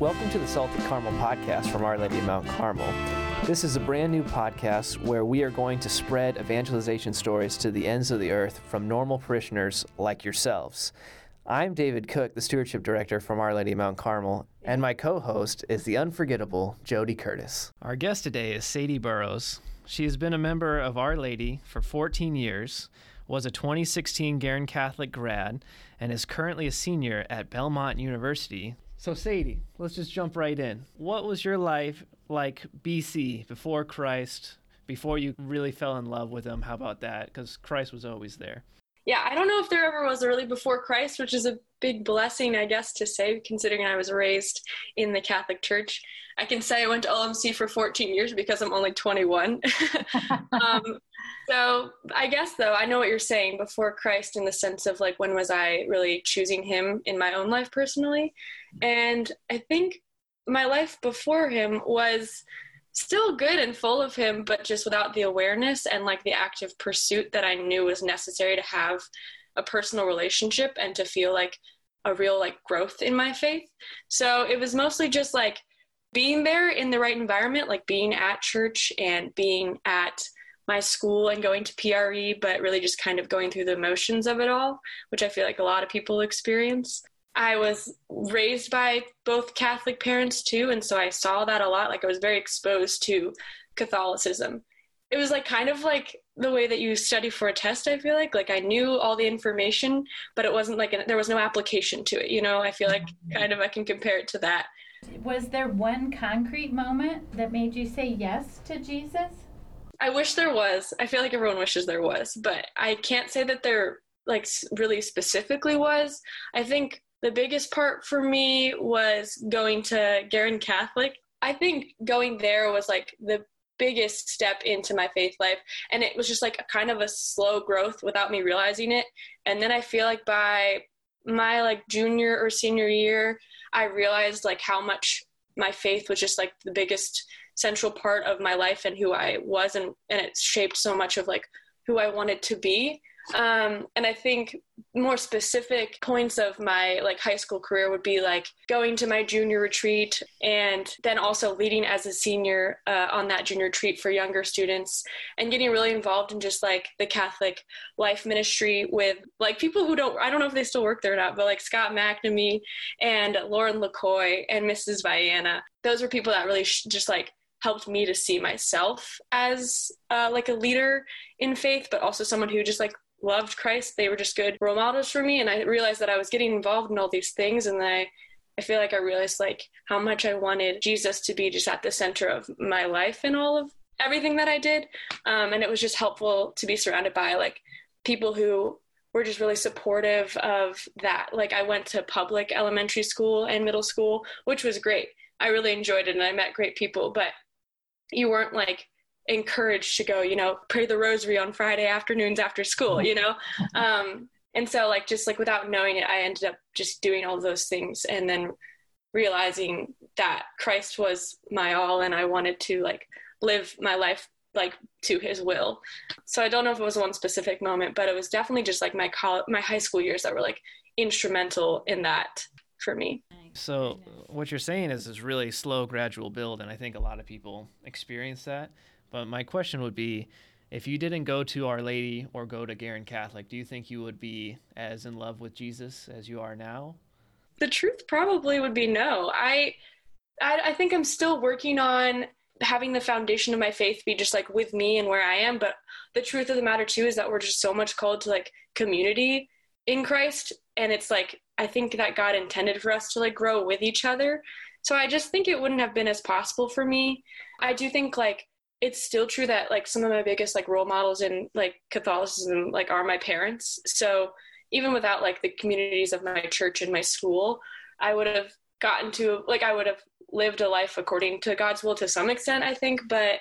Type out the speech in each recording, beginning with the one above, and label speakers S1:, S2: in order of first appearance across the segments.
S1: Welcome to the Salted Carmel podcast from Our Lady of Mount Carmel. This is a brand new podcast where we are going to spread evangelization stories to the ends of the earth from normal parishioners like yourselves. I'm David Cook, the Stewardship Director from Our Lady of Mount Carmel, and my co host is the unforgettable Jody Curtis.
S2: Our guest today is Sadie Burrows. She has been a member of Our Lady for 14 years, was a 2016 Guerin Catholic grad, and is currently a senior at Belmont University, so, Sadie, let's just jump right in. What was your life like BC, before Christ, before you really fell in love with him? How about that? Because Christ was always there.
S3: Yeah, I don't know if there ever was a really before Christ, which is a big blessing, I guess, to say, considering I was raised in the Catholic Church. I can say I went to LMC for 14 years because I'm only 21. um, so I guess, though, I know what you're saying before Christ in the sense of like, when was I really choosing Him in my own life personally? And I think my life before Him was still good and full of Him, but just without the awareness and like the active pursuit that I knew was necessary to have a personal relationship and to feel like a real like growth in my faith. So it was mostly just like being there in the right environment, like being at church and being at my school and going to PRE, but really just kind of going through the motions of it all, which I feel like a lot of people experience. I was raised by both Catholic parents too, and so I saw that a lot. Like I was very exposed to Catholicism. It was like kind of like the way that you study for a test. I feel like like I knew all the information, but it wasn't like there was no application to it. You know, I feel like mm-hmm. kind of I can compare it to that.
S4: Was there one concrete moment that made you say yes to Jesus?
S3: I wish there was. I feel like everyone wishes there was, but I can't say that there like really specifically was. I think the biggest part for me was going to Guerin Catholic. I think going there was like the biggest step into my faith life and it was just like a kind of a slow growth without me realizing it and then i feel like by my like junior or senior year i realized like how much my faith was just like the biggest central part of my life and who i was and and it shaped so much of like who i wanted to be um, and I think more specific points of my like high school career would be like going to my junior retreat and then also leading as a senior uh, on that junior retreat for younger students and getting really involved in just like the Catholic life ministry with like people who don't I don't know if they still work there or not, but like Scott McNamee and Lauren LaCoy and Mrs. Viana. Those were people that really sh- just like helped me to see myself as uh, like a leader in faith, but also someone who just like loved Christ. They were just good role models for me. And I realized that I was getting involved in all these things. And I, I feel like I realized like how much I wanted Jesus to be just at the center of my life and all of everything that I did. Um, and it was just helpful to be surrounded by like people who were just really supportive of that. Like I went to public elementary school and middle school, which was great. I really enjoyed it and I met great people, but you weren't like encouraged to go, you know, pray the rosary on Friday afternoons after school, you know? Um, and so like just like without knowing it, I ended up just doing all those things and then realizing that Christ was my all and I wanted to like live my life like to his will. So I don't know if it was one specific moment, but it was definitely just like my my high school years that were like instrumental in that for me.
S2: So what you're saying is this really slow gradual build and I think a lot of people experience that. But my question would be if you didn't go to Our Lady or go to Guerin Catholic, do you think you would be as in love with Jesus as you are now?
S3: The truth probably would be no. I, I, I think I'm still working on having the foundation of my faith be just like with me and where I am. But the truth of the matter too is that we're just so much called to like community in Christ, and it's like I think that God intended for us to like grow with each other. So I just think it wouldn't have been as possible for me. I do think like it's still true that like some of my biggest like role models in like Catholicism like are my parents. So even without like the communities of my church and my school, I would have gotten to like I would have lived a life according to God's will to some extent, I think, but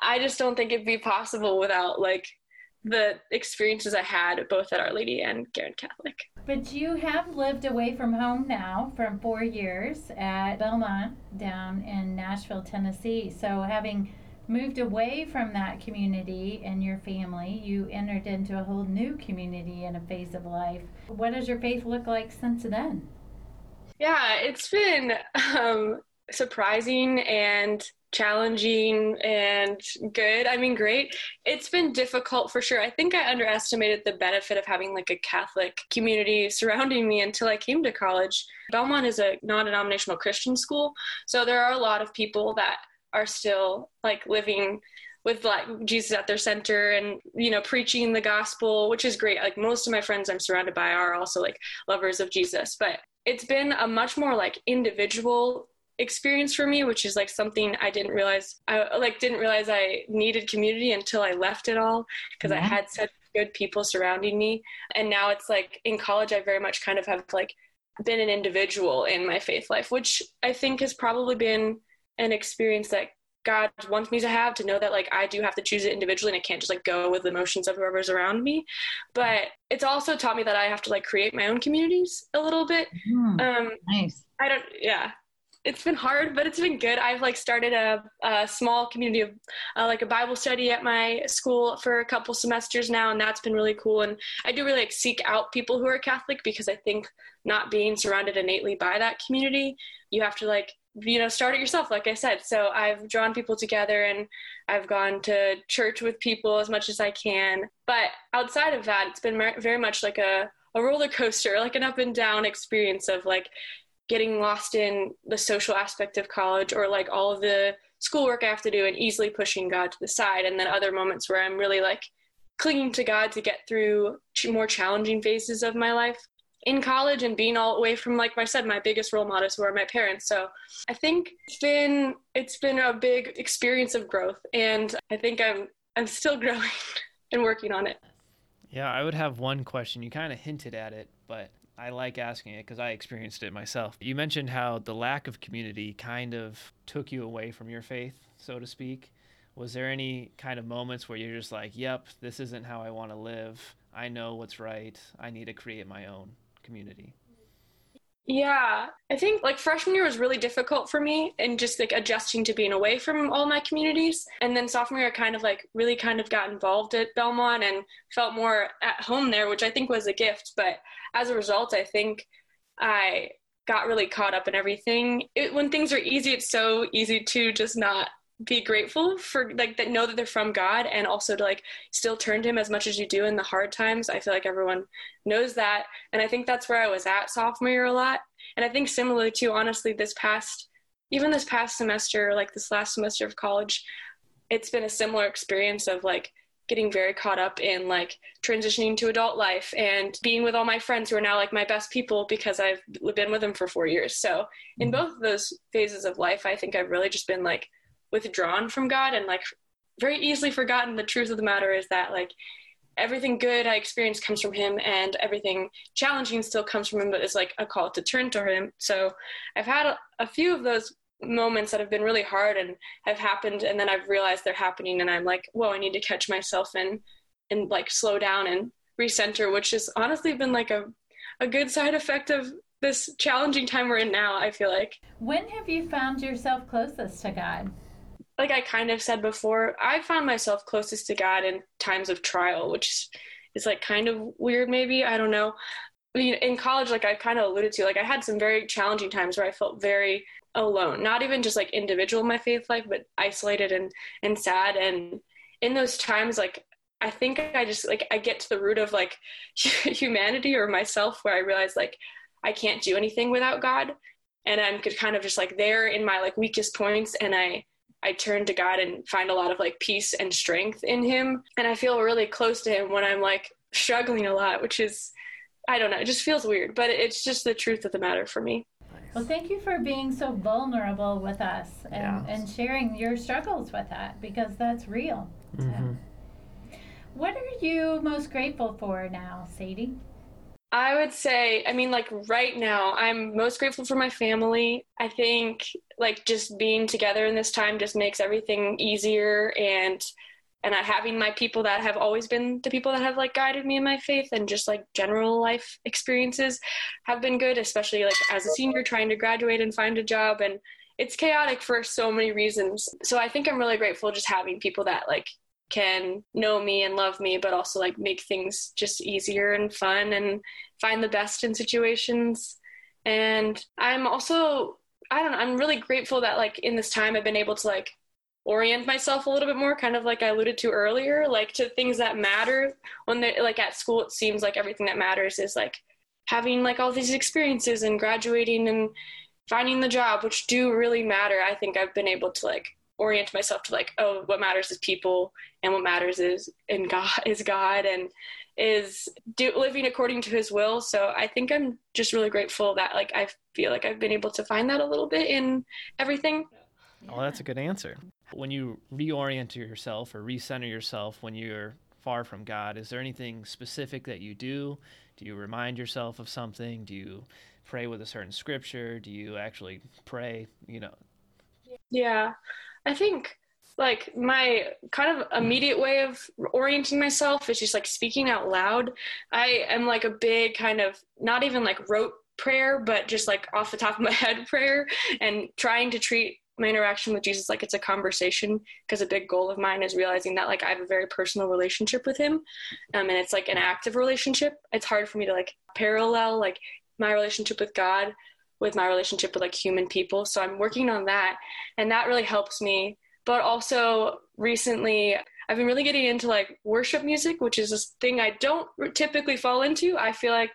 S3: I just don't think it'd be possible without like the experiences I had both at Our Lady and Guerin Catholic.
S4: But you have lived away from home now for four years at Belmont down in Nashville, Tennessee. So having moved away from that community and your family, you entered into a whole new community and a phase of life. What does your faith look like since then?
S3: Yeah, it's been um, surprising and challenging and good. I mean, great. It's been difficult for sure. I think I underestimated the benefit of having like a Catholic community surrounding me until I came to college. Belmont is a non denominational Christian school. So there are a lot of people that are still like living with like Jesus at their center and you know preaching the gospel which is great. Like most of my friends I'm surrounded by are also like lovers of Jesus. But it's been a much more like individual experience for me which is like something i didn't realize i like didn't realize i needed community until i left it all because i mm-hmm. had such good people surrounding me. And now it's like in college i very much kind of have like been an individual in my faith life which i think has probably been an experience that god wants me to have to know that like i do have to choose it individually and i can't just like go with the emotions of whoever's around me but it's also taught me that i have to like create my own communities a little bit
S5: Mm,
S3: um
S5: nice.
S3: I don't, yeah. It's been hard, but it's been good. I've like started a, a small community of uh, like a Bible study at my school for a couple semesters now, and that's been really cool. And I do really like seek out people who are Catholic because I think not being surrounded innately by that community, you have to like you know start it yourself like i said. So i've drawn people together and i've gone to church with people as much as i can. But outside of that it's been very much like a, a roller coaster like an up and down experience of like getting lost in the social aspect of college or like all of the schoolwork I have to do and easily pushing God to the side. And then other moments where I'm really like clinging to God to get through more challenging phases of my life in college and being all away from like I said my biggest role models were my parents. So I think it's been it's been a big experience of growth and I think I'm I'm still growing and working on it.
S2: Yeah, I would have one question. You kind of hinted at it, but I like asking it because I experienced it myself. You mentioned how the lack of community kind of took you away from your faith, so to speak. Was there any kind of moments where you're just like, yep, this isn't how I want to live? I know what's right. I need to create my own community.
S3: Yeah, I think like freshman year was really difficult for me and just like adjusting to being away from all my communities. And then sophomore year, I kind of like really kind of got involved at Belmont and felt more at home there, which I think was a gift. But as a result, I think I got really caught up in everything. It, when things are easy, it's so easy to just not be grateful for like that know that they're from God and also to like still turn to him as much as you do in the hard times. I feel like everyone knows that. And I think that's where I was at sophomore year a lot. And I think similar to honestly this past even this past semester, like this last semester of college, it's been a similar experience of like getting very caught up in like transitioning to adult life and being with all my friends who are now like my best people because I've been with them for four years. So in mm-hmm. both of those phases of life, I think I've really just been like withdrawn from God and like very easily forgotten the truth of the matter is that like everything good I experience comes from him and everything challenging still comes from him, but it's like a call to turn to him. So I've had a, a few of those moments that have been really hard and have happened and then I've realized they're happening and I'm like, whoa, I need to catch myself and and like slow down and recenter, which has honestly been like a a good side effect of this challenging time we're in now, I feel like.
S4: When have you found yourself closest to God?
S3: Like I kind of said before, I found myself closest to God in times of trial, which is like kind of weird, maybe. I don't know. I mean, in college, like I kind of alluded to, like I had some very challenging times where I felt very alone, not even just like individual in my faith life, but isolated and, and sad. And in those times, like I think I just like I get to the root of like humanity or myself where I realize like I can't do anything without God. And I'm kind of just like there in my like weakest points and I I turn to God and find a lot of like peace and strength in Him. And I feel really close to Him when I'm like struggling a lot, which is, I don't know, it just feels weird, but it's just the truth of the matter for me.
S4: Well, thank you for being so vulnerable with us and,
S2: Yeah.
S4: and sharing your struggles with that because that's real. So, what are you most grateful for now, Sadie?
S3: I would say, I mean, like right now, I'm most grateful for my family. I think like just being together in this time just makes everything easier and and I, having my people that have always been the people that have like guided me in my faith and just like general life experiences have been good, especially like as a senior trying to graduate and find a job and it's chaotic for so many reasons. So I think I'm really grateful just having people that like can know me and love me, but also like make things just easier and fun and find the best in situations. And I'm also, I don't know, I'm really grateful that like in this time I've been able to like orient myself a little bit more kind of like i alluded to earlier like to things that matter. When they're like at school it seems like everything that matters is like having like all these experiences and graduating and finding the job which do really matter. I think i've been able to like orient myself to like oh what matters is people and what matters is in god is god and is do, living according to his will. So i think i'm just really grateful that like i feel like i've been able to find that a little bit in everything.
S2: Well, that's a good answer. When you reorient yourself or recenter yourself when you're far from god is there anything specific that you do? Do you remind yourself of something? Do you pray with a certain scripture? Do you actually pray you know?
S3: Yeah. I think like my kind of immediate way of orienting myself is just like speaking out loud. I am like a big kind of not even like rote prayer, but just like off the top of my head prayer and trying to treat my interaction with Jesus like it's a conversation because a big goal of mine is realizing that like I have a very personal relationship with him um, and it's like an active relationship. It's hard for me to like parallel like my relationship with God with my relationship with like human people. So I'm working on that and that really helps me. But also recently I've been really getting into like worship music, which is this thing I don't typically fall into. I feel like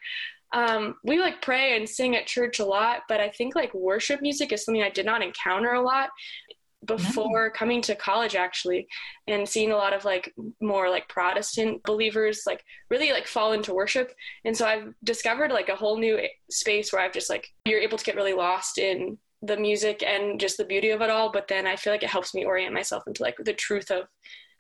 S3: um, we like pray and sing at church a lot, but I think like worship music is something I did not encounter a lot before mm-hmm. coming to college actually and seeing a lot of like more like protestant believers like really like fall into worship and so i've discovered like a whole new space where i've just like you're able to get really lost in the music and just the beauty of it all but then i feel like it helps me orient myself into like the truth of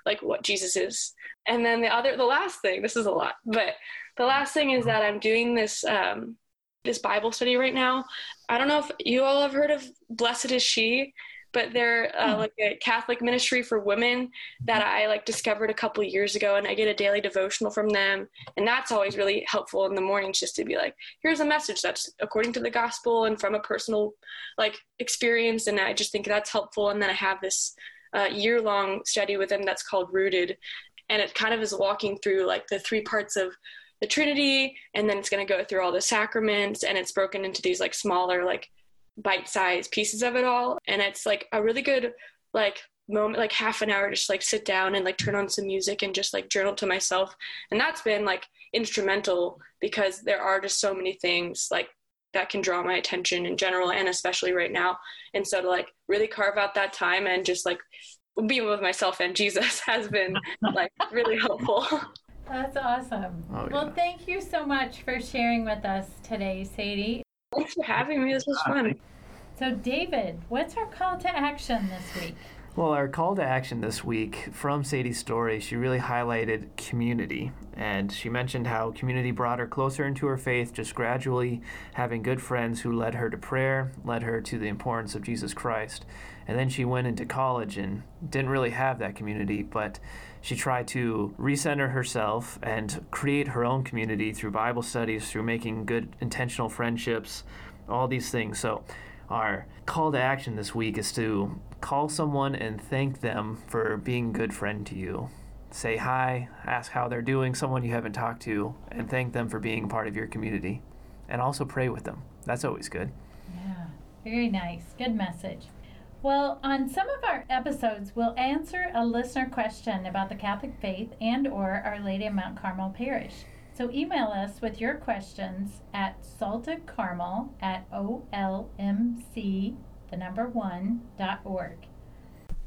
S3: like what jesus is. And then the other the last thing this is a lot but the last thing is that i'm doing this um this bible study right now. I don't know if you all have heard of blessed is she but they're uh, hmm. like a Catholic ministry for women that I like discovered a couple years ago, and I get a daily devotional from them, and that's always really helpful in the mornings just to be like, here's a message that's according to the gospel and from a personal like experience, and I just think that's helpful. And then I have this uh, year long study with them that's called Rooted, and it kind of is walking through like the three parts of the Trinity, and then it's going to go through all the sacraments, and it's broken into these like smaller like bite-sized pieces of it all. And it's like a really good like moment like half an hour just like sit down and like turn on some music and just like journal to myself. And that's been like instrumental because there are just so many things like that can draw my attention in general and especially right now. And so to like really carve out that time and just like be with myself and jesus has been like really helpful.
S4: That's awesome. Oh, yeah. well thank you so much for sharing with us today sadie
S3: Thanks for having me. This was fun.
S4: So, David, what's our call to action this week?
S1: Well, our call to action this week from Sadie's story, she really highlighted community. And she mentioned how community brought her closer into her faith, just gradually having good friends who led her to prayer, led her to the importance of Jesus Christ. And then she went into college and didn't really have that community, but she tried to recenter herself and create her own community through Bible studies, through making good intentional friendships, all these things. So, our call to action this week is to call someone and thank them for being a good friend to you. Say hi, ask how they're doing, someone you haven't talked to, and thank them for being part of your community. And also pray with them. That's always good.
S4: Yeah, very nice. Good message. Well, on some of our episodes, we'll answer a listener question about the Catholic faith and or Our Lady of Mount Carmel Parish. So email us with your questions at saltedcarmel at olmc, the number one, dot org.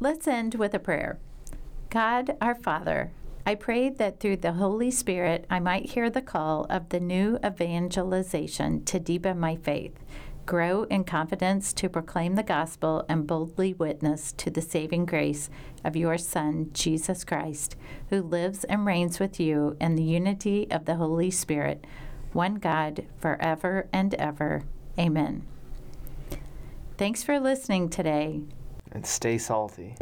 S4: Let's end with a prayer. God, our Father, I prayed that through the Holy Spirit I might hear the call of the new evangelization to deepen my faith grow in confidence to proclaim the gospel and boldly witness to the saving grace of your Son, Jesus Christ, who lives and reigns with you in the unity of the Holy Spirit, one God, forever and ever. Amen. Thanks for listening today.
S1: And stay salty.